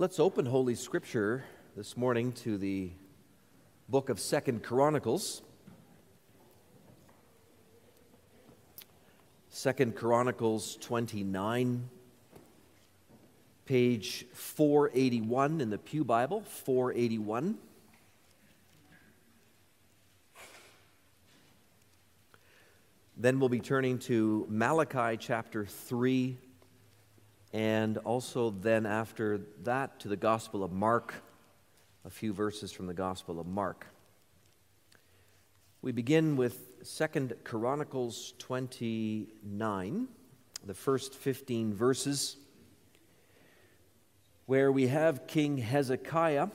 Let's open Holy Scripture this morning to the book of Second Chronicles. Second Chronicles 29, page 481 in the Pew Bible, 481. Then we'll be turning to Malachi chapter 3 and also then after that to the Gospel of Mark, a few verses from the Gospel of Mark. We begin with Second Chronicles 29, the first 15 verses, where we have King Hezekiah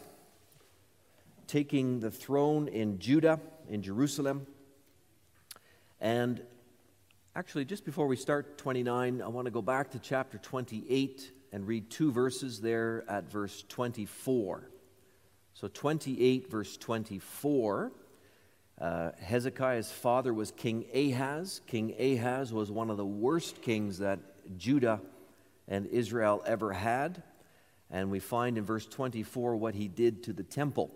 taking the throne in Judah, in Jerusalem. And Actually, just before we start 29, I want to go back to chapter 28 and read two verses there at verse 24. So, 28, verse 24. Uh, Hezekiah's father was King Ahaz. King Ahaz was one of the worst kings that Judah and Israel ever had. And we find in verse 24 what he did to the temple.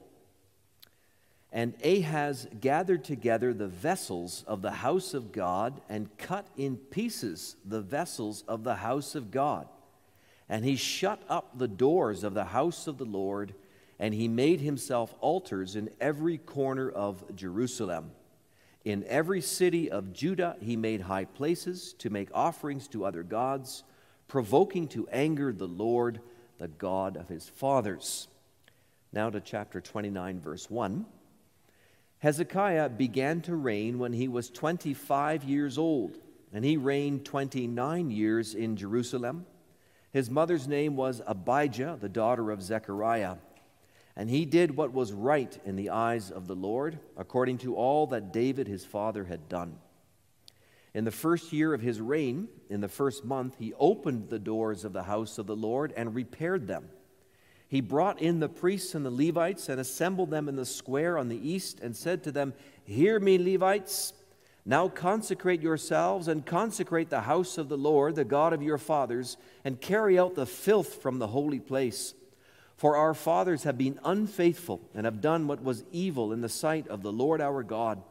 And Ahaz gathered together the vessels of the house of God and cut in pieces the vessels of the house of God. And he shut up the doors of the house of the Lord, and he made himself altars in every corner of Jerusalem. In every city of Judah, he made high places to make offerings to other gods, provoking to anger the Lord, the God of his fathers. Now to chapter 29, verse 1. Hezekiah began to reign when he was 25 years old, and he reigned 29 years in Jerusalem. His mother's name was Abijah, the daughter of Zechariah. And he did what was right in the eyes of the Lord, according to all that David his father had done. In the first year of his reign, in the first month, he opened the doors of the house of the Lord and repaired them he brought in the priests and the Levites and assembled them in the square on the east and said to them, Hear me, Levites. Now consecrate yourselves and consecrate the house of the Lord, the God of your fathers, and carry out the filth from the holy place. For our fathers have been unfaithful and have done what was evil in the sight of the Lord our God.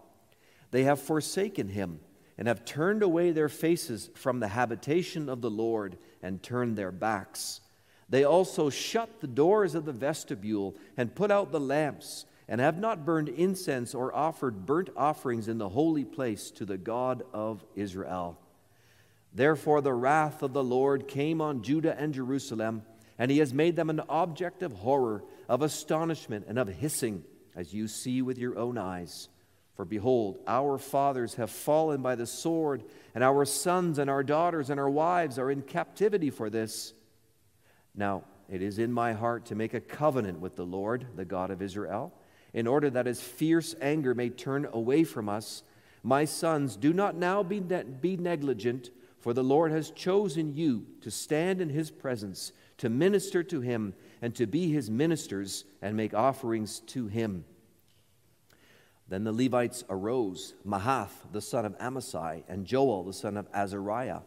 They have forsaken him and have turned away their faces from the habitation of the Lord and turned their backs. They also shut the doors of the vestibule and put out the lamps, and have not burned incense or offered burnt offerings in the holy place to the God of Israel. Therefore, the wrath of the Lord came on Judah and Jerusalem, and he has made them an object of horror, of astonishment, and of hissing, as you see with your own eyes. For behold, our fathers have fallen by the sword, and our sons and our daughters and our wives are in captivity for this. Now, it is in my heart to make a covenant with the Lord, the God of Israel, in order that his fierce anger may turn away from us. My sons, do not now be, ne- be negligent, for the Lord has chosen you to stand in his presence, to minister to him, and to be his ministers and make offerings to him. Then the Levites arose Mahath, the son of Amasai, and Joel, the son of Azariah,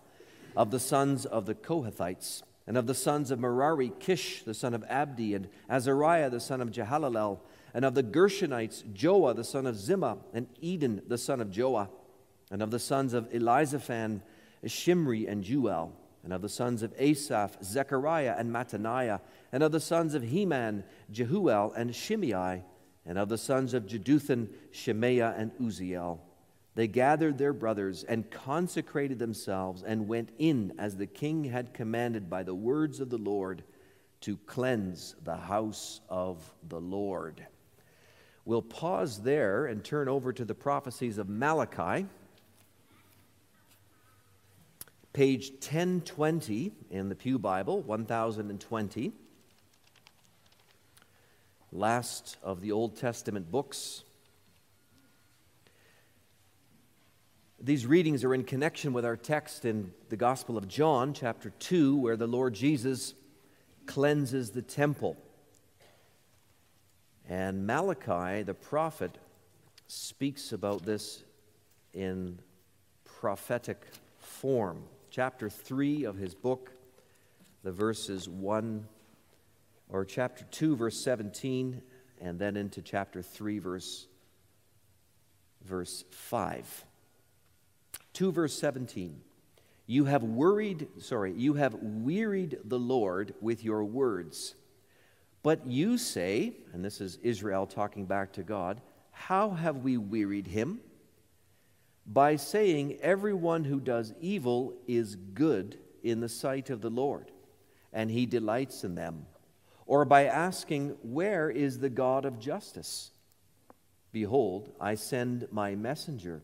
of the sons of the Kohathites and of the sons of Merari, Kish the son of Abdi, and Azariah the son of Jehallelel, and of the Gershonites, Joah the son of Zimmah, and Eden the son of Joah, and of the sons of Elizaphan, Shimri and Jeuel, and of the sons of Asaph, Zechariah and Mattaniah, and of the sons of Heman, Jehuel and Shimei, and of the sons of Jeduthun, Shemaiah and Uzziel. They gathered their brothers and consecrated themselves and went in as the king had commanded by the words of the Lord to cleanse the house of the Lord. We'll pause there and turn over to the prophecies of Malachi. Page 1020 in the Pew Bible, 1020. Last of the Old Testament books. These readings are in connection with our text in the Gospel of John, chapter 2, where the Lord Jesus cleanses the temple. And Malachi, the prophet, speaks about this in prophetic form. Chapter 3 of his book, the verses 1 or chapter 2, verse 17, and then into chapter 3, verse, verse 5. 2, verse 17. You have worried, sorry, you have wearied the Lord with your words. But you say, and this is Israel talking back to God, how have we wearied him? By saying, Everyone who does evil is good in the sight of the Lord, and he delights in them. Or by asking, Where is the God of justice? Behold, I send my messenger,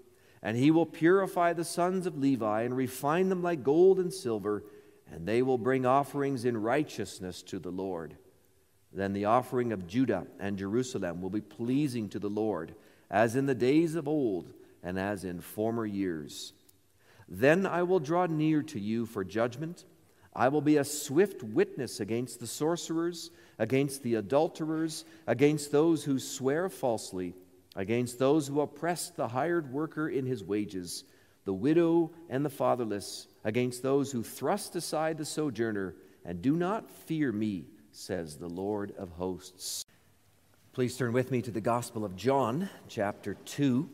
and he will purify the sons of Levi and refine them like gold and silver, and they will bring offerings in righteousness to the Lord. Then the offering of Judah and Jerusalem will be pleasing to the Lord, as in the days of old and as in former years. Then I will draw near to you for judgment. I will be a swift witness against the sorcerers, against the adulterers, against those who swear falsely, against those who oppress the hired worker in his wages, the widow and the fatherless, against those who thrust aside the sojourner and do not fear me says the Lord of hosts. Please turn with me to the Gospel of John, chapter 2.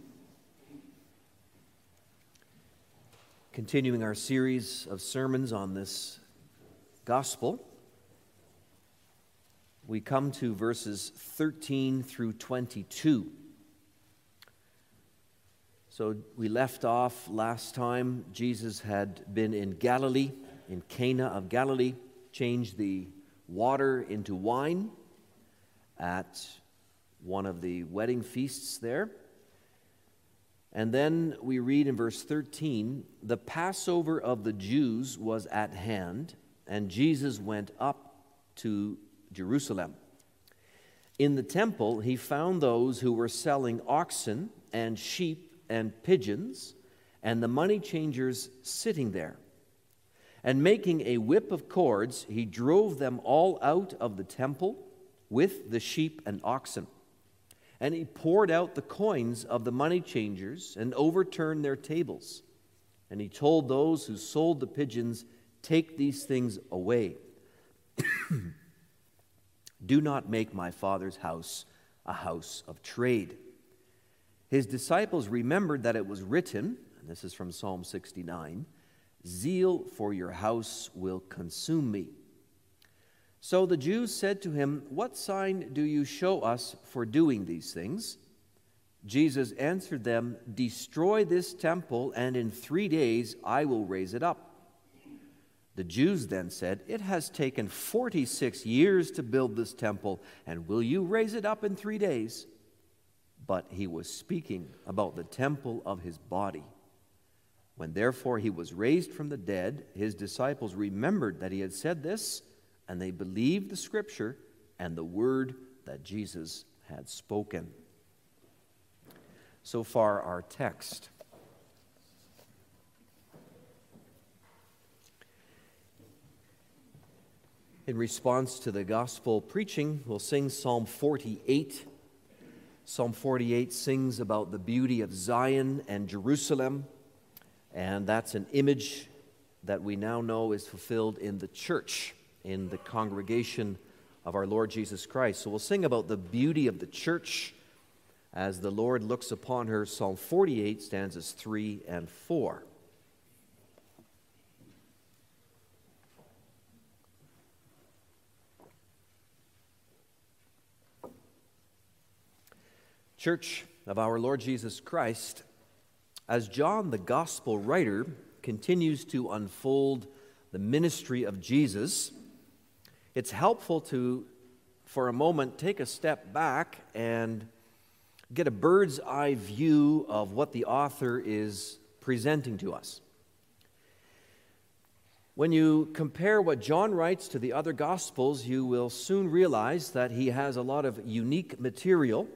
Continuing our series of sermons on this Gospel, we come to verses 13 through 22. So we left off last time. Jesus had been in Galilee, in Cana of Galilee, changed the water into wine at one of the wedding feasts there. And then we read in verse 13 the Passover of the Jews was at hand, and Jesus went up to Jerusalem. In the temple, he found those who were selling oxen and sheep and pigeons, and the money changers sitting there. And making a whip of cords, he drove them all out of the temple with the sheep and oxen. And he poured out the coins of the money changers and overturned their tables. And he told those who sold the pigeons, Take these things away. Do not make my father's house a house of trade. His disciples remembered that it was written, and this is from Psalm 69 Zeal for your house will consume me. So the Jews said to him, What sign do you show us for doing these things? Jesus answered them, Destroy this temple, and in three days I will raise it up. The Jews then said, It has taken 46 years to build this temple, and will you raise it up in three days? But he was speaking about the temple of his body. When therefore he was raised from the dead, his disciples remembered that he had said this, and they believed the scripture and the word that Jesus had spoken. So far, our text. In response to the gospel preaching, we'll sing Psalm 48. Psalm 48 sings about the beauty of Zion and Jerusalem. And that's an image that we now know is fulfilled in the church, in the congregation of our Lord Jesus Christ. So we'll sing about the beauty of the church as the Lord looks upon her. Psalm 48, stanzas 3 and 4. Church of our Lord Jesus Christ, as John, the gospel writer, continues to unfold the ministry of Jesus, it's helpful to, for a moment, take a step back and get a bird's eye view of what the author is presenting to us. When you compare what John writes to the other Gospels, you will soon realize that he has a lot of unique material.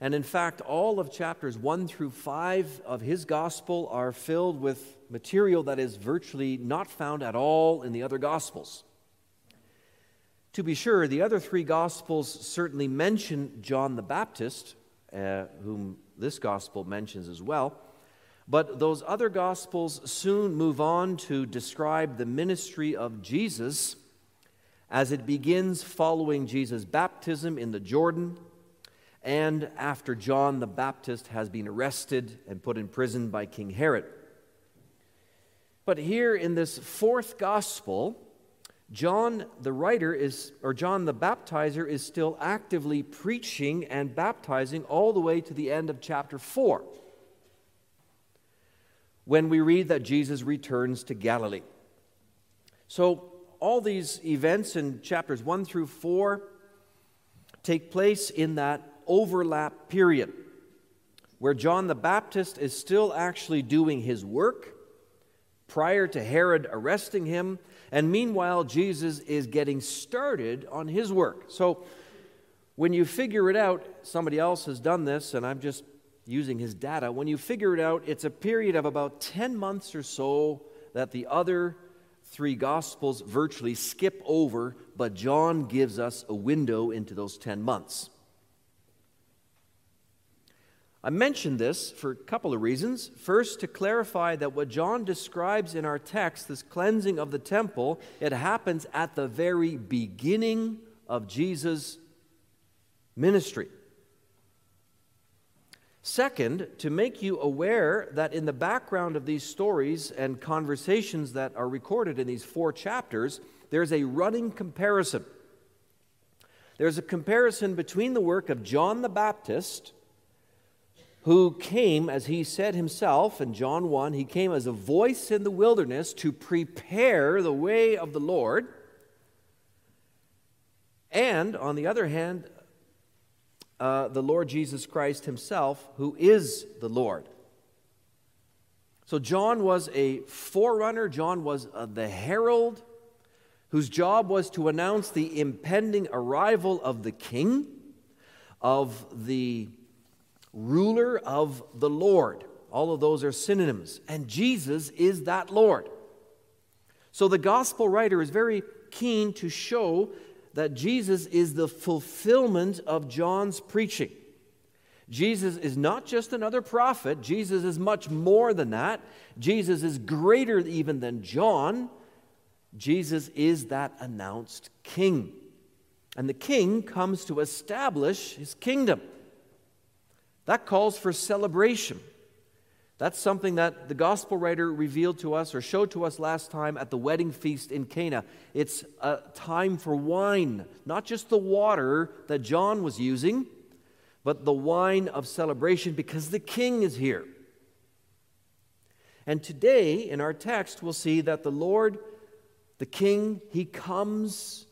And in fact, all of chapters 1 through 5 of his Gospel are filled with material that is virtually not found at all in the other Gospels. To be sure, the other three Gospels certainly mention John the Baptist, uh, whom this Gospel mentions as well. But those other Gospels soon move on to describe the ministry of Jesus as it begins following Jesus' baptism in the Jordan and after John the Baptist has been arrested and put in prison by King Herod. But here in this fourth Gospel, John the writer is, or John the baptizer, is still actively preaching and baptizing all the way to the end of chapter 4 when we read that Jesus returns to Galilee. So, all these events in chapters 1 through 4 take place in that overlap period where John the Baptist is still actually doing his work prior to Herod arresting him, and meanwhile, Jesus is getting started on his work. So, when you figure it out, somebody else has done this, and I'm just using his data, when you figure it out, it's a period of about 10 months or so that the other three Gospels virtually skip over, but John gives us a window into those 10 months. I mentioned this for a couple of reasons. First, to clarify that what John describes in our text, this cleansing of the temple, it happens at the very beginning of Jesus' ministry. Second, to make you aware that in the background of these stories and conversations that are recorded in these four chapters, there's a running comparison. There's a comparison between the work of John the Baptist, who came, as he said himself in John 1, he came as a voice in the wilderness to prepare the way of the Lord. And on the other hand, uh, the Lord Jesus Christ himself, who is the Lord. So John was a forerunner, John was uh, the herald whose job was to announce the impending arrival of the king, of the ruler of the Lord. All of those are synonyms. And Jesus is that Lord. So the gospel writer is very keen to show that Jesus is the fulfillment of John's preaching. Jesus is not just another prophet, Jesus is much more than that. Jesus is greater even than John. Jesus is that announced king. And the king comes to establish his kingdom. That calls for celebration. That's something that the gospel writer revealed to us or showed to us last time at the wedding feast in Cana. It's a time for wine, not just the water that John was using, but the wine of celebration because the king is here. And today in our text, we'll see that the Lord, the king, he comes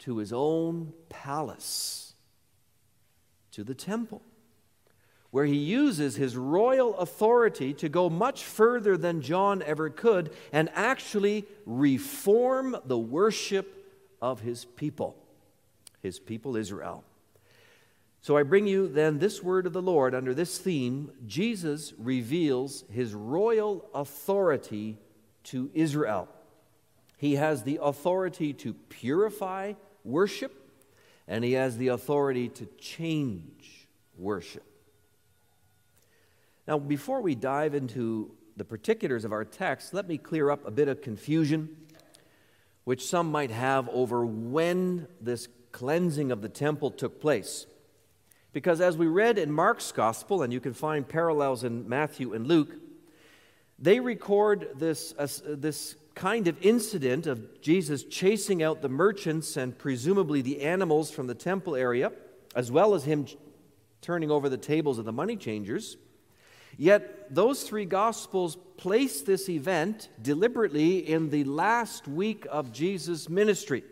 to his own palace, to the temple where he uses his royal authority to go much further than John ever could and actually reform the worship of his people, his people Israel. So I bring you then this word of the Lord under this theme Jesus reveals his royal authority to Israel. He has the authority to purify worship, and he has the authority to change worship. Now, before we dive into the particulars of our text, let me clear up a bit of confusion which some might have over when this cleansing of the temple took place. Because as we read in Mark's gospel, and you can find parallels in Matthew and Luke, they record this, uh, this kind of incident of Jesus chasing out the merchants and presumably the animals from the temple area, as well as him turning over the tables of the money changers. Yet those three Gospels place this event deliberately in the last week of Jesus' ministry,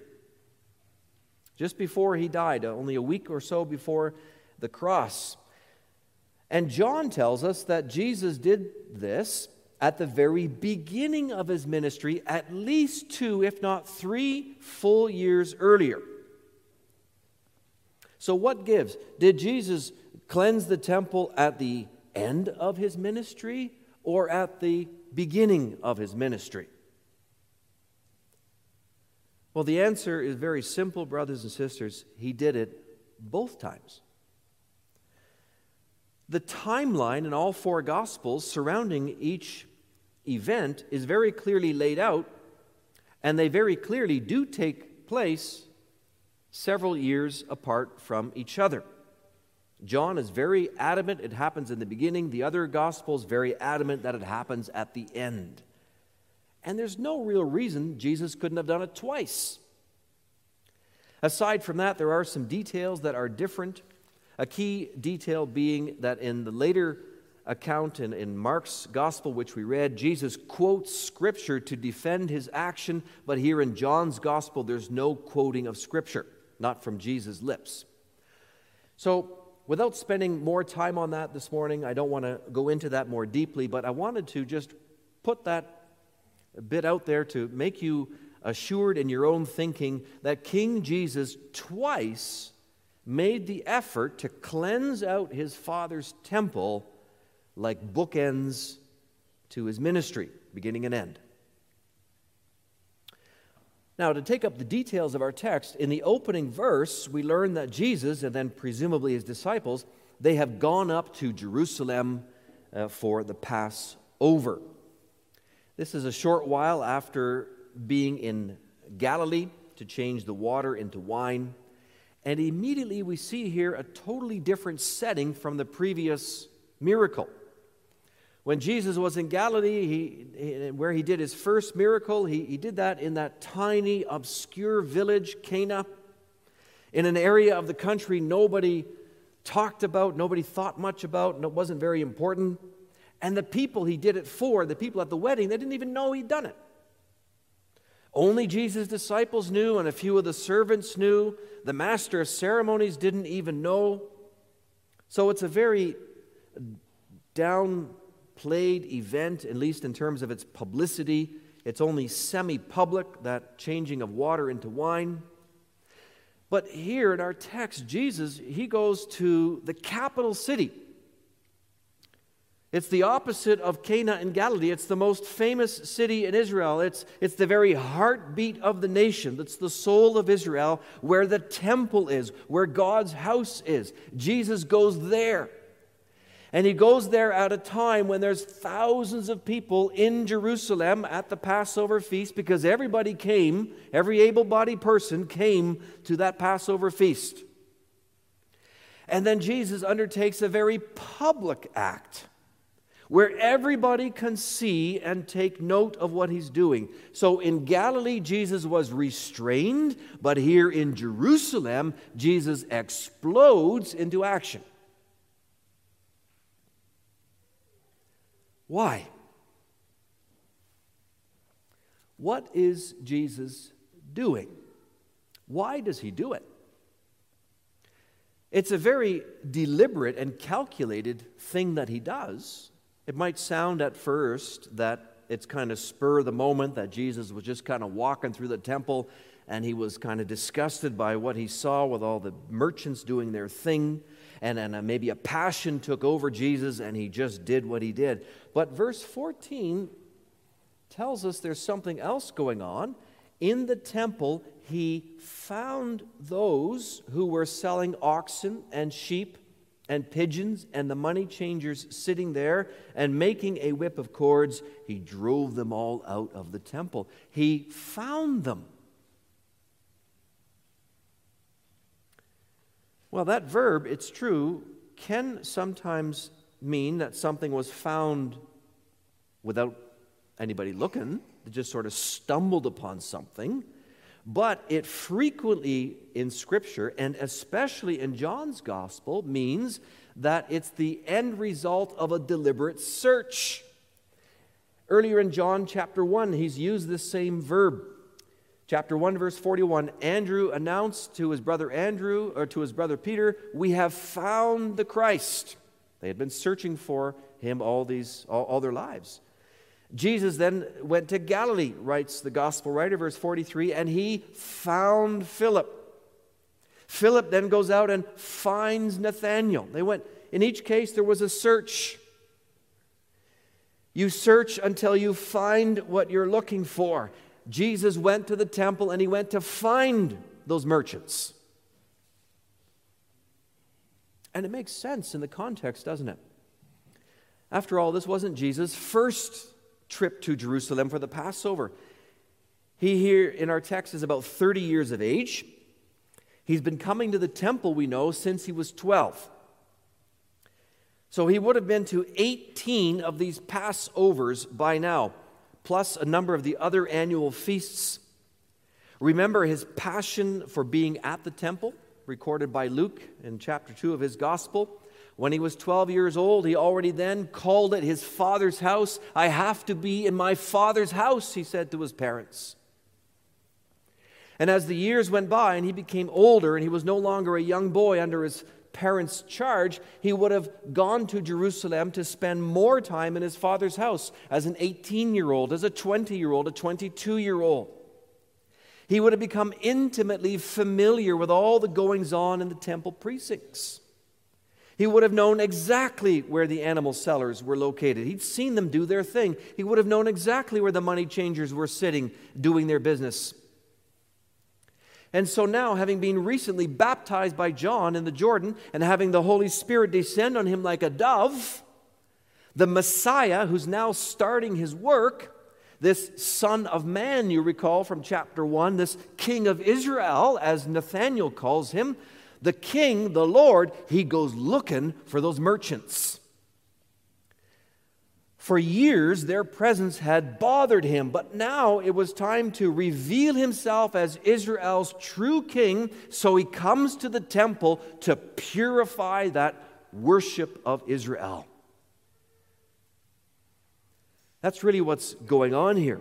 just before he died, uh, only a week or so before the cross. And John tells us that Jesus did this at the very beginning of his ministry, at least two, if not three, full years earlier. So, what gives? Did Jesus cleanse the temple at the end of his ministry or at the beginning of his ministry? Well, the answer is very simple, brothers and sisters. He did it both times. The timeline in all four Gospels surrounding each event is very clearly laid out, and they very clearly do take place several years apart from each other. John is very adamant it happens in the beginning, the other Gospels very adamant that it happens at the end. And there's no real reason Jesus couldn't have done it twice. Aside from that, there are some details that are different. A key detail being that in the later account in, in Mark's gospel, which we read, Jesus quotes scripture to defend his action, but here in John's gospel, there's no quoting of scripture, not from Jesus' lips. So, without spending more time on that this morning, I don't want to go into that more deeply, but I wanted to just put that bit out there to make you assured in your own thinking that King Jesus twice made the effort to cleanse out his father's temple like bookends to his ministry, beginning and end. Now, to take up the details of our text, in the opening verse, we learn that Jesus and then presumably his disciples, they have gone up to Jerusalem uh, for the Passover. This is a short while after being in Galilee to change the water into wine. And immediately we see here a totally different setting from the previous miracle. When Jesus was in Galilee, he, where he did his first miracle, he, he did that in that tiny, obscure village, Cana, in an area of the country nobody talked about, nobody thought much about, and it wasn't very important. And the people he did it for, the people at the wedding, they didn't even know he'd done it. Only Jesus' disciples knew, and a few of the servants knew. The master of ceremonies didn't even know. So it's a very down played event, at least in terms of its publicity. It's only semi public, that changing of water into wine. But here in our text, Jesus, he goes to the capital city. It's the opposite of Cana in Galilee. It's the most famous city in Israel. It's, it's the very heartbeat of the nation. That's the soul of Israel, where the temple is, where God's house is. Jesus goes there. And he goes there at a time when there's thousands of people in Jerusalem at the Passover feast because everybody came, every able bodied person came to that Passover feast. And then Jesus undertakes a very public act where everybody can see and take note of what he's doing. So in Galilee, Jesus was restrained, but here in Jerusalem, Jesus explodes into action. Why? What is Jesus doing? Why does he do it? It's a very deliberate and calculated thing that he does. It might sound at first that it's kind of spur of the moment, that Jesus was just kind of walking through the temple and he was kind of disgusted by what he saw with all the merchants doing their thing and, and uh, maybe a passion took over Jesus and he just did what he did. But verse 14 tells us there's something else going on. In the temple, he found those who were selling oxen and sheep and pigeons and the money changers sitting there and making a whip of cords. He drove them all out of the temple. He found them. Well, that verb, it's true, can sometimes mean that something was found without anybody looking, they just sort of stumbled upon something. But it frequently in Scripture, and especially in John's Gospel, means that it's the end result of a deliberate search. Earlier in John chapter 1, he's used this same verb. Chapter 1, verse 41 Andrew announced to his brother Andrew, or to his brother Peter, We have found the Christ. They had been searching for him all, these, all, all their lives. Jesus then went to Galilee, writes the gospel writer, verse 43, and he found Philip. Philip then goes out and finds Nathanael. They went, in each case, there was a search. You search until you find what you're looking for. Jesus went to the temple and he went to find those merchants. And it makes sense in the context, doesn't it? After all, this wasn't Jesus' first trip to Jerusalem for the Passover. He here in our text is about 30 years of age. He's been coming to the temple, we know, since he was 12. So he would have been to 18 of these Passovers by now, plus a number of the other annual feasts. Remember his passion for being at the temple, recorded by Luke in chapter 2 of his gospel. When he was 12 years old, he already then called it his father's house. I have to be in my father's house, he said to his parents. And as the years went by and he became older and he was no longer a young boy under his parents' charge, he would have gone to Jerusalem to spend more time in his father's house as an 18 year old, as a 20 year old, a 22 year old. He would have become intimately familiar with all the goings on in the temple precincts. He would have known exactly where the animal sellers were located. He'd seen them do their thing. He would have known exactly where the money changers were sitting doing their business. And so now, having been recently baptized by John in the Jordan and having the Holy Spirit descend on him like a dove, the Messiah, who's now starting his work, this Son of Man, you recall from chapter 1, this King of Israel, as Nathanael calls him, the king, the Lord, he goes looking for those merchants. For years, their presence had bothered him, but now it was time to reveal himself as Israel's true king, so he comes to the temple to purify that worship of Israel. That's really what's going on here.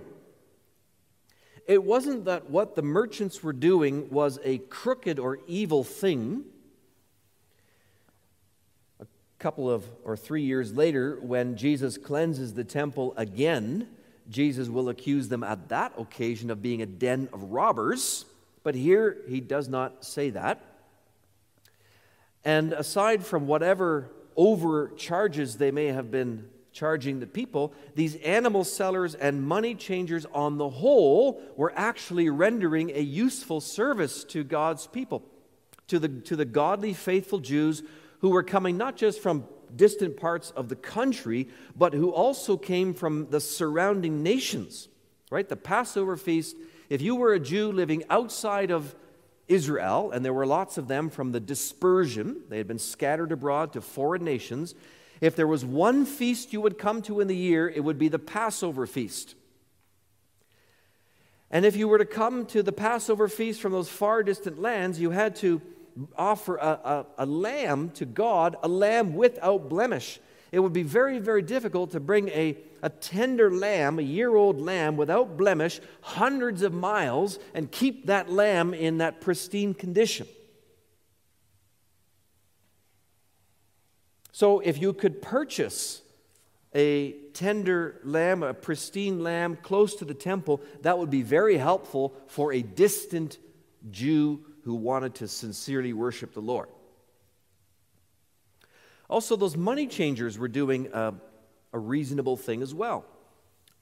It wasn't that what the merchants were doing was a crooked or evil thing. Couple of or three years later, when Jesus cleanses the temple again, Jesus will accuse them at that occasion of being a den of robbers. But here he does not say that. And aside from whatever overcharges they may have been charging the people, these animal sellers and money changers on the whole were actually rendering a useful service to God's people, to the, to the godly, faithful Jews who were coming not just from distant parts of the country, but who also came from the surrounding nations. Right? The Passover feast, if you were a Jew living outside of Israel, and there were lots of them from the dispersion, they had been scattered abroad to foreign nations. If there was one feast you would come to in the year, it would be the Passover feast. And if you were to come to the Passover feast from those far distant lands, you had to offer a, a, a, lamb to God, a lamb without blemish. It would be very, very difficult to bring a, a tender lamb, a year old lamb without blemish, hundreds of miles, and keep that lamb in that pristine condition. So if you could purchase a tender lamb, a pristine lamb close to the temple, that would be very helpful for a distant Jew who wanted to sincerely worship the Lord. Also, those money changers were doing a, a reasonable thing as well.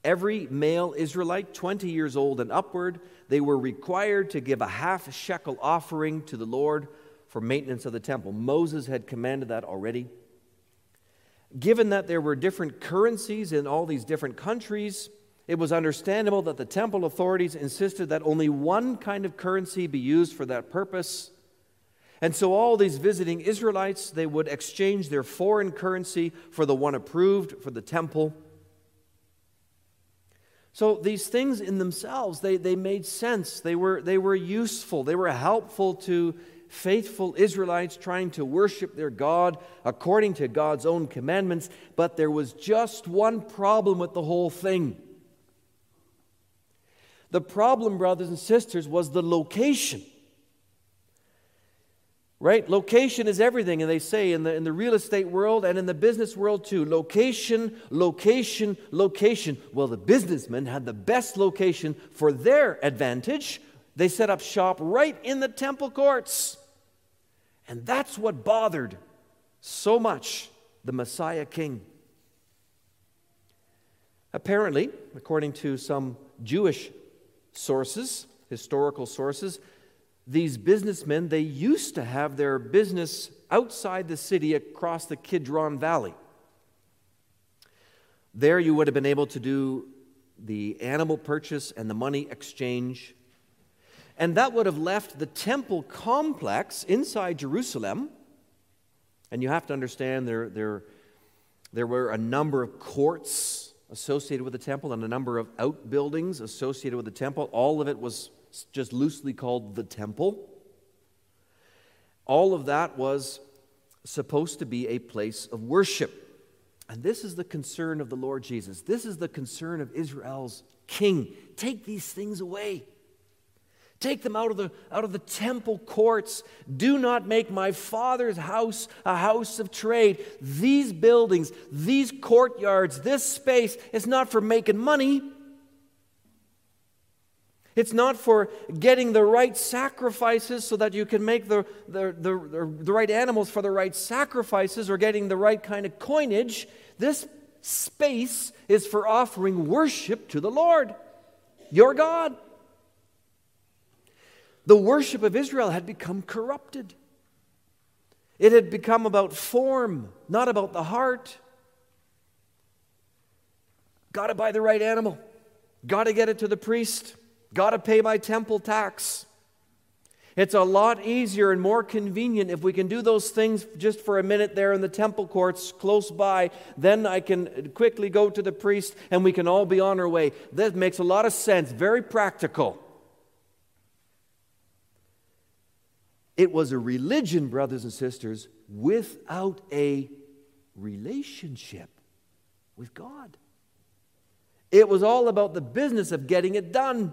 Every male Israelite, 20 years old and upward, they were required to give a half shekel offering to the Lord for maintenance of the temple. Moses had commanded that already. Given that there were different currencies in all these different countries, it was understandable that the temple authorities insisted that only one kind of currency be used for that purpose. And so all these visiting Israelites, they would exchange their foreign currency for the one approved for the temple. So these things in themselves, they, they made sense. They were, they were useful. They were helpful to faithful Israelites trying to worship their God according to God's own commandments, but there was just one problem with the whole thing. The problem, brothers and sisters, was the location. Right? Location is everything, and they say in the, in the real estate world and in the business world too. Location, location, location. Well, the businessmen had the best location for their advantage. They set up shop right in the temple courts. And that's what bothered so much the Messiah king. Apparently, according to some Jewish sources, historical sources, these businessmen, they used to have their business outside the city across the Kidron Valley. There you would have been able to do the animal purchase and the money exchange. And that would have left the temple complex inside Jerusalem. And you have to understand there, there, there were a number of courts associated with the temple and a number of outbuildings associated with the temple. All of it was just loosely called the temple. All of that was supposed to be a place of worship. And this is the concern of the Lord Jesus. This is the concern of Israel's king. Take these things away. Take them out of, the, out of the temple courts. Do not make my father's house a house of trade. These buildings, these courtyards, this space is not for making money. It's not for getting the right sacrifices so that you can make the, the, the, the, right animals for the right sacrifices or getting the right kind of coinage. This space is for offering worship to the Lord, your God. The worship of Israel had become corrupted. It had become about form, not about the heart. Got to buy the right animal, got to get it to the priest. Got to pay my temple tax. It's a lot easier and more convenient if we can do those things just for a minute there in the temple courts close by. Then I can quickly go to the priest and we can all be on our way. That makes a lot of sense, very practical. It was a religion, brothers and sisters, without a relationship with God. It was all about the business of getting it done.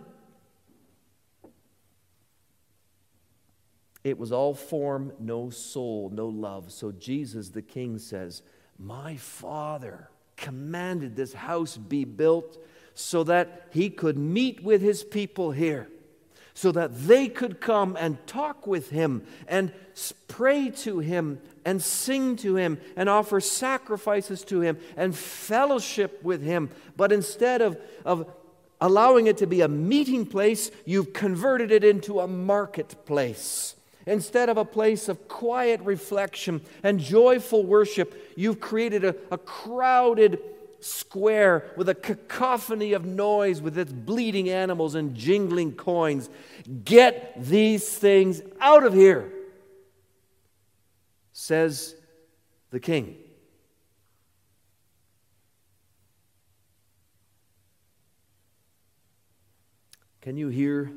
It was all form, no soul, no love. So Jesus the King says, My Father commanded this house be built so that he could meet with his people here, so that they could come and talk with him and pray to him and sing to him and offer sacrifices to him and fellowship with him. But instead of, of allowing it to be a meeting place, you've converted it into a marketplace. Instead of a place of quiet reflection and joyful worship, you've created a, a crowded square with a cacophony of noise with its bleeding animals and jingling coins. Get these things out of here, says the king. Can you hear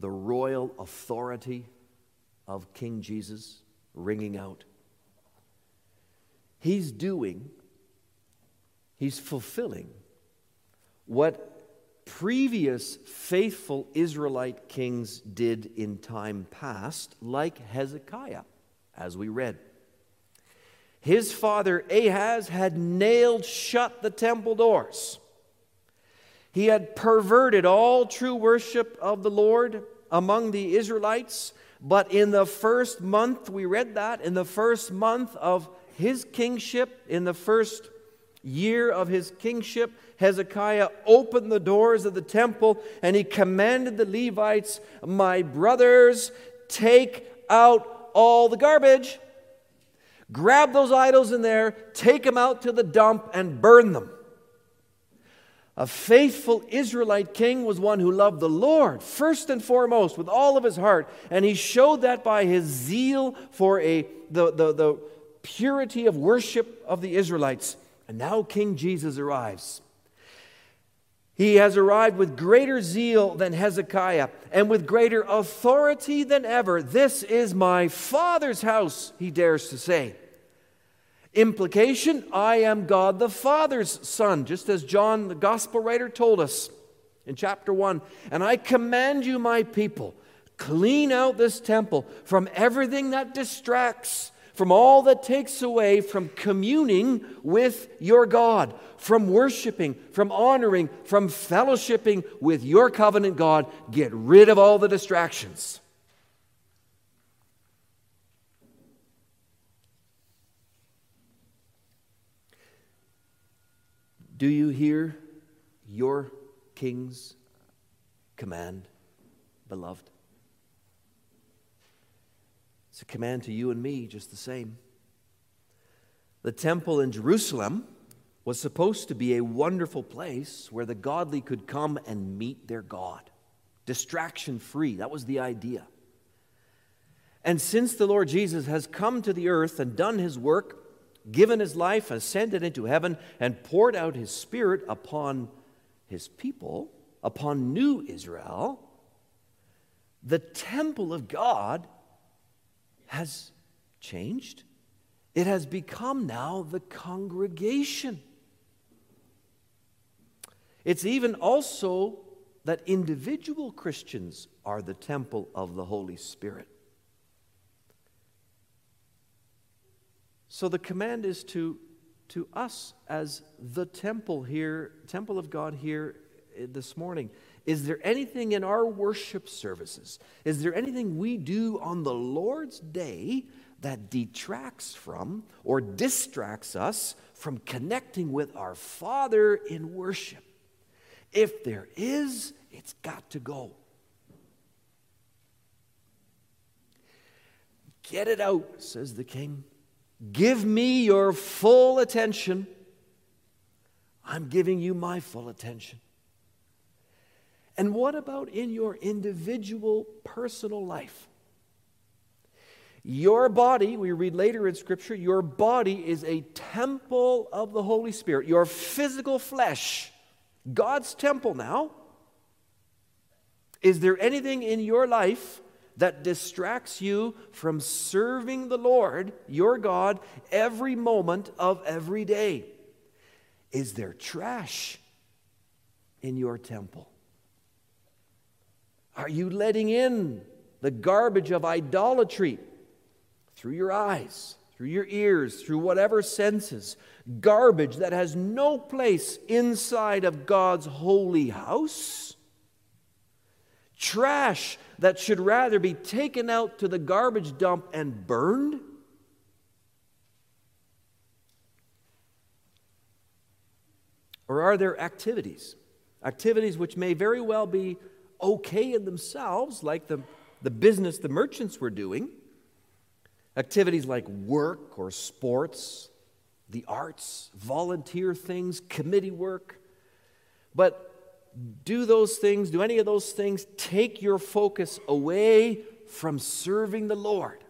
the royal authority of King Jesus ringing out. He's doing, he's fulfilling what previous faithful Israelite kings did in time past, like Hezekiah, as we read. His father Ahaz had nailed shut the temple doors. He had perverted all true worship of the Lord among the Israelites but in the first month, we read that, in the first month of his kingship, in the first year of his kingship, Hezekiah opened the doors of the temple and he commanded the Levites, My brothers, take out all the garbage. Grab those idols in there, take them out to the dump, and burn them. A faithful Israelite king was one who loved the Lord first and foremost with all of his heart. And he showed that by his zeal for a, the, the, the purity of worship of the Israelites. And now King Jesus arrives. He has arrived with greater zeal than Hezekiah and with greater authority than ever. This is my Father's house, he dares to say. Implication I am God the Father's Son, just as John, the gospel writer, told us in chapter 1. And I command you, my people, Clean out this temple from everything that distracts, from all that takes away from communing with your God, from worshiping, from honoring, from fellowshipping with your covenant God. Get rid of all the distractions. Do you hear your king's command, beloved? It's a command to you and me just the same. The temple in Jerusalem was supposed to be a wonderful place where the godly could come and meet their God, distraction free. That was the idea. And since the Lord Jesus has come to the earth and done his work, given his life, ascended into heaven, and poured out his Spirit upon his people, upon new Israel, the temple of God has changed. It has become now the congregation. It's even also that individual Christians are the temple of the Holy Spirit. So the command is to, to us as the temple here, temple of God here eh, this morning. Is there anything in our worship services? Is there anything we do on the Lord's day that detracts from or distracts us from connecting with our Father in worship? If there is, it's got to go. Get it out, says the king. Give me your full attention. I'm giving you my full attention. And what about in your individual personal life? Your body, we read later in Scripture, your body is a temple of the Holy Spirit. Your physical flesh, God's temple now. Is there anything in your life that distracts you from serving the Lord, your God, every moment of every day? Is there trash in your temple? Are you letting in the garbage of idolatry through your eyes, through your ears, through whatever senses? Garbage that has no place inside of God's holy house? Trash that should rather be taken out to the garbage dump and burned? Or are there activities? Activities which may very well be okay in themselves, like the, the business the merchants were doing. Activities like work or sports, the arts, volunteer things, committee work. But do those things, do any of those things take your focus away from serving the Lord?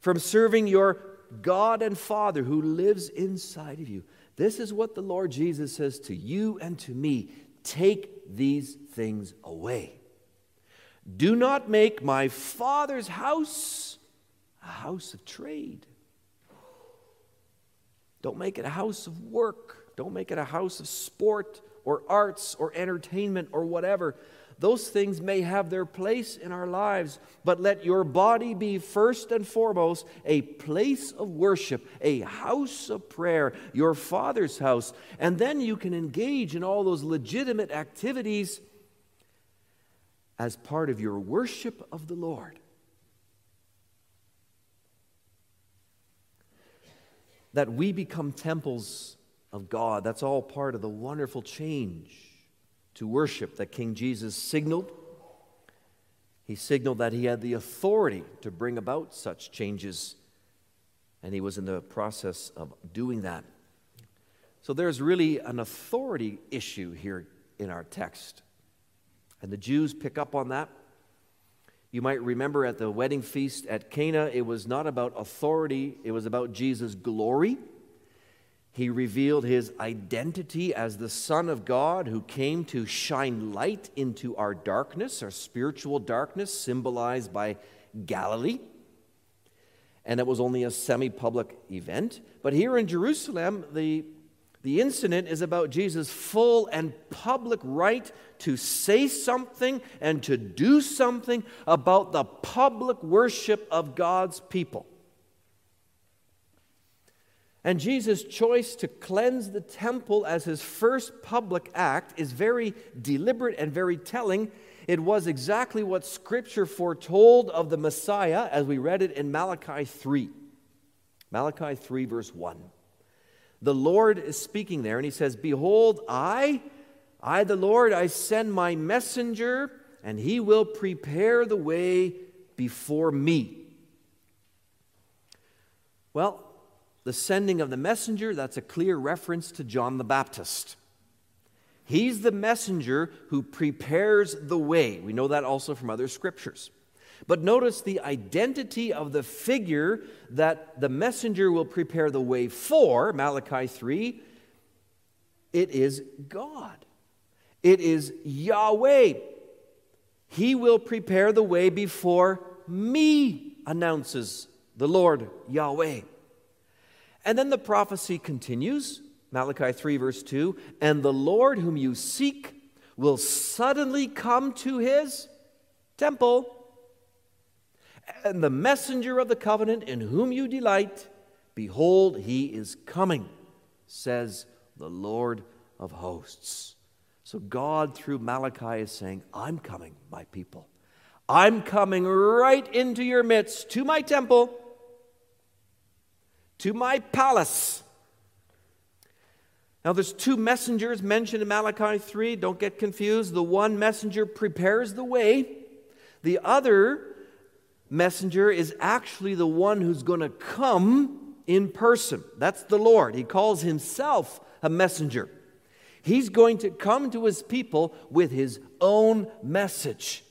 From serving your God and Father who lives inside of you. This is what the Lord Jesus says to you and to me. Take these things away. Do not make my Father's house a house of trade. Don't make it a house of work. Don't make it a house of sport or arts or entertainment or whatever. Those things may have their place in our lives, but let your body be first and foremost a place of worship, a house of prayer, your Father's house. And then you can engage in all those legitimate activities as part of your worship of the Lord. That we become temples of God. That's all part of the wonderful change to worship that King Jesus signaled. He signaled that he had the authority to bring about such changes, and he was in the process of doing that. So there's really an authority issue here in our text. And the Jews pick up on that. You might remember at the wedding feast at Cana, it was not about authority, it was about Jesus' glory. He revealed his identity as the Son of God who came to shine light into our darkness, our spiritual darkness, symbolized by Galilee. And it was only a semi public event. But here in Jerusalem, the, The incident is about Jesus' full and public right to say something and to do something about the public worship of God's people. And Jesus' choice to cleanse the temple as his first public act is very deliberate and very telling. It was exactly what Scripture foretold of the Messiah as we read it in Malachi 3. Malachi 3, verse 1. The Lord is speaking there, and he says, Behold, I, I the Lord, I send my messenger, and he will prepare the way before me. Well, the sending of the messenger, that's a clear reference to John the Baptist. He's the messenger who prepares the way. We know that also from other scriptures. But notice the identity of the figure that the messenger will prepare the way for, Malachi 3. It is God, it is Yahweh. He will prepare the way before me, announces the Lord Yahweh. And then the prophecy continues Malachi 3, verse 2 And the Lord whom you seek will suddenly come to his temple. And the messenger of the covenant in whom you delight, behold, he is coming, says the Lord of hosts. So God, through Malachi, is saying, I'm coming, my people. I'm coming right into your midst to my temple to my palace. Now, there's two messengers mentioned in Malachi 3. Don't get confused. The one messenger prepares the way, the other messenger is actually the one who's going to come in person. That's the Lord. He calls himself a messenger. He's going to come to his people with his own message,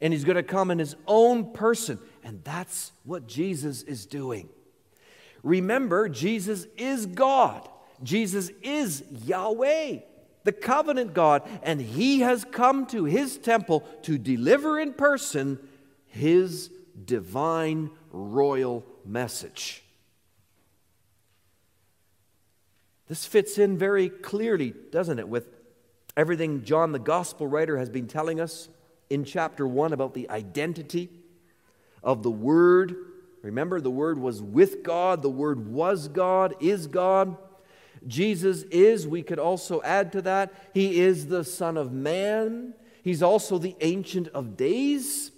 and he's going to come in his own person. And that's what Jesus is doing. Remember, Jesus is God. Jesus is Yahweh, the covenant God, and He has come to His temple to deliver in person His divine royal message. This fits in very clearly, doesn't it, with everything John the Gospel writer has been telling us in chapter 1 about the identity of the Word Remember, the Word was with God, the Word was God, is God. Jesus is, we could also add to that, He is the Son of Man. He's also the Ancient of Days.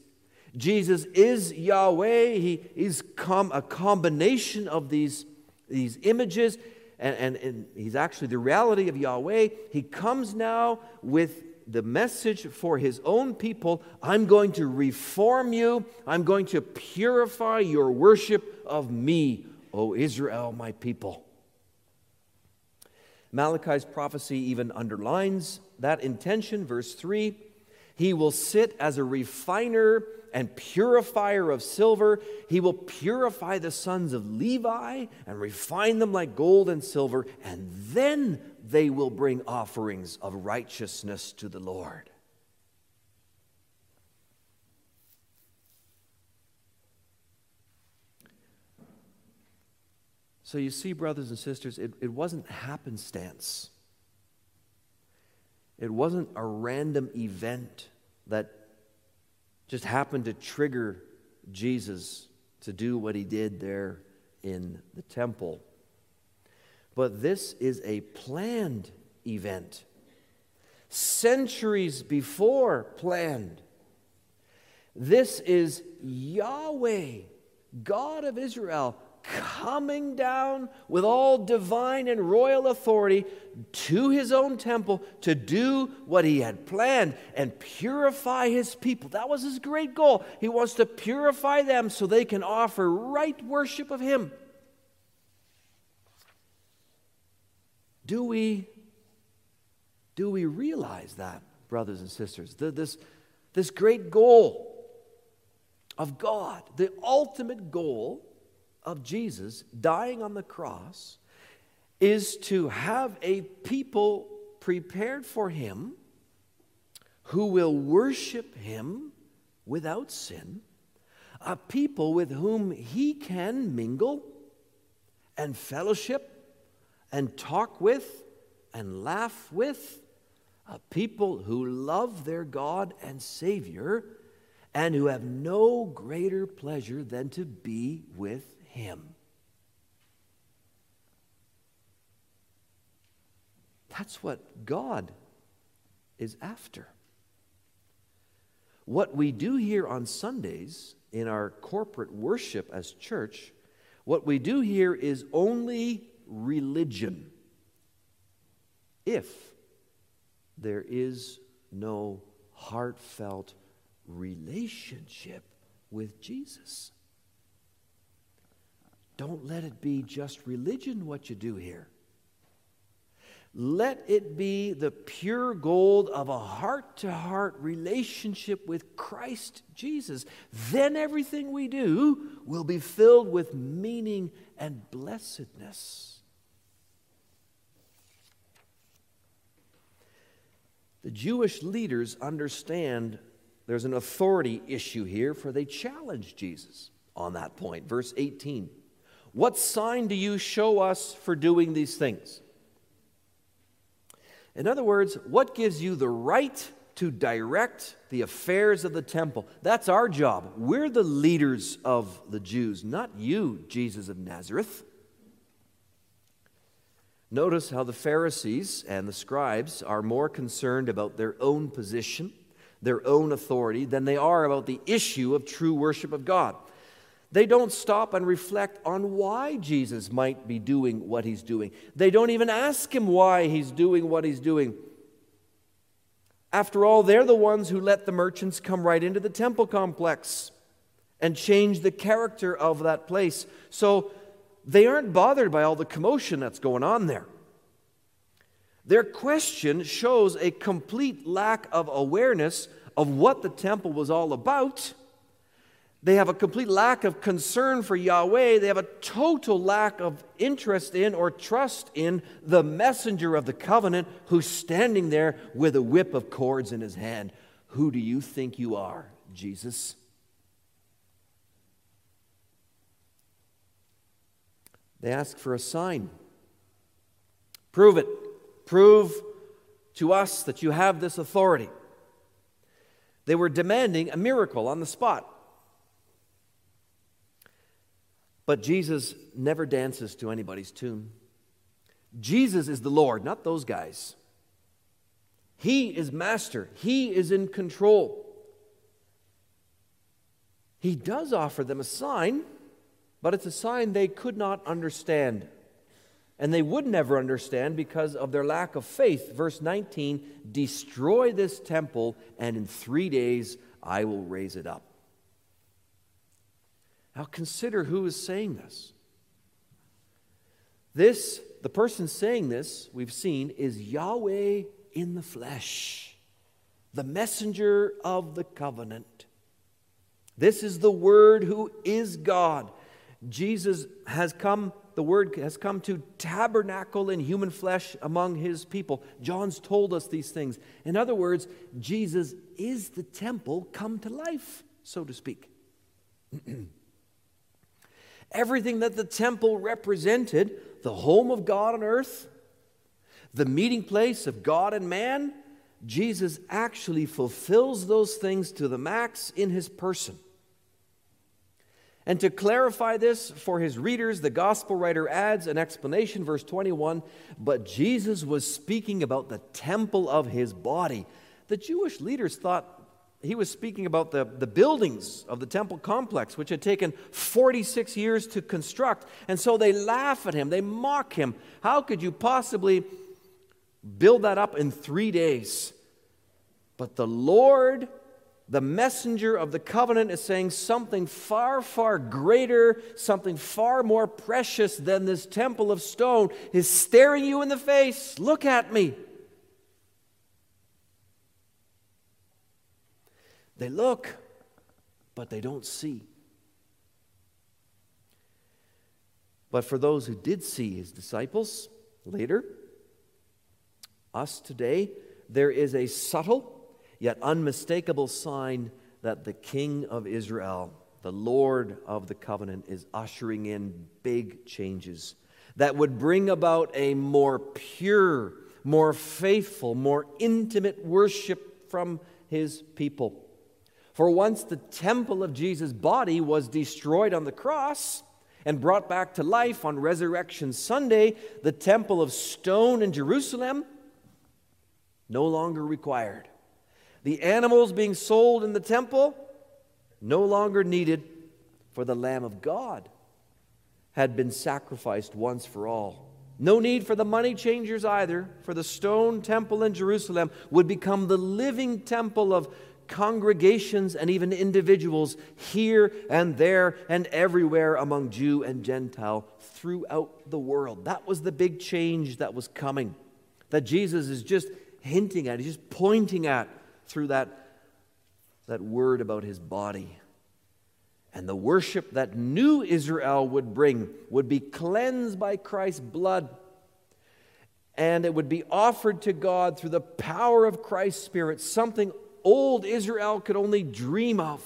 Jesus is Yahweh. He is com- a combination of these, these images, and, and, and He's actually the reality of Yahweh. He comes now with the message for his own people I'm going to reform you, I'm going to purify your worship of me, O Israel, my people. Malachi's prophecy even underlines that intention. Verse 3 He will sit as a refiner and purifier of silver. He will purify the sons of Levi and refine them like gold and silver, and then they will bring offerings of righteousness to the Lord. So you see, brothers and sisters, it, it wasn't happenstance. It wasn't a random event that just happened to trigger Jesus to do what he did there in the temple. But this is a planned event, centuries before planned. This is Yahweh, God of Israel, coming down with all divine and royal authority to his own temple to do what he had planned and purify his people. That was his great goal. He wants to purify them so they can offer right worship of him. Do we, do we realize that, brothers and sisters? The, this, this great goal of God, the ultimate goal of Jesus dying on the cross, is to have a people prepared for him who will worship him without sin, a people with whom he can mingle and fellowship and talk with and laugh with a people who love their God and Savior and who have no greater pleasure than to be with Him. That's what God is after. What we do here on Sundays in our corporate worship as church, what we do here is only religion if there is no heartfelt relationship with Jesus. Don't let it be just religion what you do here. Let it be the pure gold of a heart to heart relationship with Christ Jesus. Then everything we do will be filled with meaning and blessedness. The Jewish leaders understand there's an authority issue here, for they challenge Jesus on that point. Verse 18 What sign do you show us for doing these things? In other words, what gives you the right to direct the affairs of the temple? That's our job. We're the leaders of the Jews, not you, Jesus of Nazareth. Notice how the Pharisees and the scribes are more concerned about their own position, their own authority, than they are about the issue of true worship of God. They don't stop and reflect on why Jesus might be doing what he's doing. They don't even ask him why he's doing what he's doing. After all, they're the ones who let the merchants come right into the temple complex and change the character of that place. So they aren't bothered by all the commotion that's going on there. Their question shows a complete lack of awareness of what the temple was all about they have a complete lack of concern for Yahweh. They have a total lack of interest in or trust in the messenger of the covenant who's standing there with a whip of cords in his hand. Who do you think you are, Jesus? They ask for a sign. Prove it. Prove to us that you have this authority. They were demanding a miracle on the spot. But Jesus never dances to anybody's tune. Jesus is the Lord, not those guys. He is master, He is in control. He does offer them a sign, but it's a sign they could not understand. And they would never understand because of their lack of faith. Verse 19 Destroy this temple, and in three days I will raise it up. Now consider who is saying this. This, the person saying this, we've seen, is Yahweh in the flesh, the messenger of the covenant. This is the Word who is God. Jesus has come, the Word has come to tabernacle in human flesh among His people. John's told us these things. In other words, Jesus is the temple come to life, so to speak. Everything that the temple represented, the home of God on earth, the meeting place of God and man, Jesus actually fulfills those things to the max in his person. And to clarify this for his readers, the gospel writer adds an explanation, verse 21 But Jesus was speaking about the temple of his body. The Jewish leaders thought he was speaking about the, the buildings of the temple complex, which had taken 46 years to construct. And so they laugh at him, they mock him. How could you possibly build that up in three days? But the Lord, the messenger of the covenant, is saying something far, far greater, something far more precious than this temple of stone is staring you in the face. Look at me. They look, but they don't see. But for those who did see his disciples later, us today, there is a subtle yet unmistakable sign that the King of Israel, the Lord of the covenant, is ushering in big changes that would bring about a more pure, more faithful, more intimate worship from his people. For once the temple of Jesus' body was destroyed on the cross and brought back to life on Resurrection Sunday, the temple of stone in Jerusalem no longer required. The animals being sold in the temple no longer needed, for the Lamb of God had been sacrificed once for all. No need for the money changers either, for the stone temple in Jerusalem would become the living temple of congregations and even individuals here and there and everywhere among Jew and Gentile throughout the world. That was the big change that was coming, that Jesus is just hinting at, he's just pointing at through that, that word about his body. And the worship that new Israel would bring would be cleansed by Christ's blood. And it would be offered to God through the power of Christ's Spirit, something old Israel could only dream of.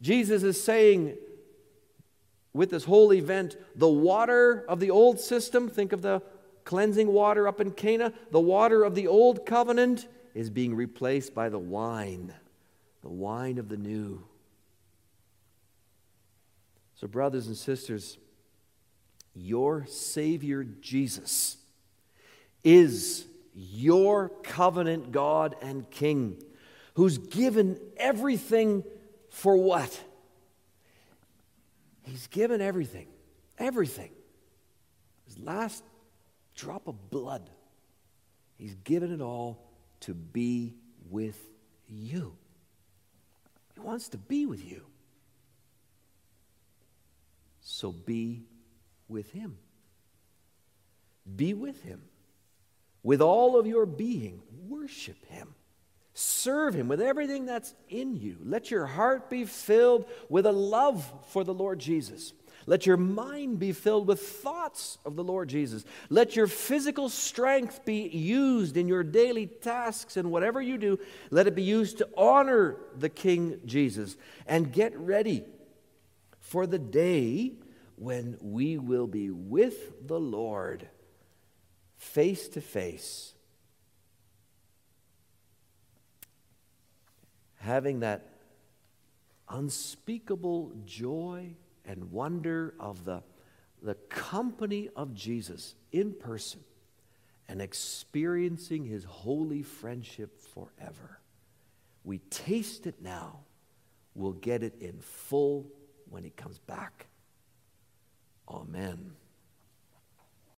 Jesus is saying with this whole event, the water of the old system, think of the cleansing water up in Cana, the water of the old covenant is being replaced by the wine, the wine of the new. So, brothers and sisters, your Savior Jesus is your covenant God and King who's given everything for what? He's given everything. Everything. His last drop of blood. He's given it all to be with you. He wants to be with you. So be with Him. Be with Him. With all of your being, worship Him. Serve Him with everything that's in you. Let your heart be filled with a love for the Lord Jesus. Let your mind be filled with thoughts of the Lord Jesus. Let your physical strength be used in your daily tasks and whatever you do, let it be used to honor the King Jesus. And get ready for the day when we will be with the Lord face to face having that unspeakable joy and wonder of the, the company of Jesus in person and experiencing his holy friendship forever. We taste it now, we'll get it in full when he comes back. Amen.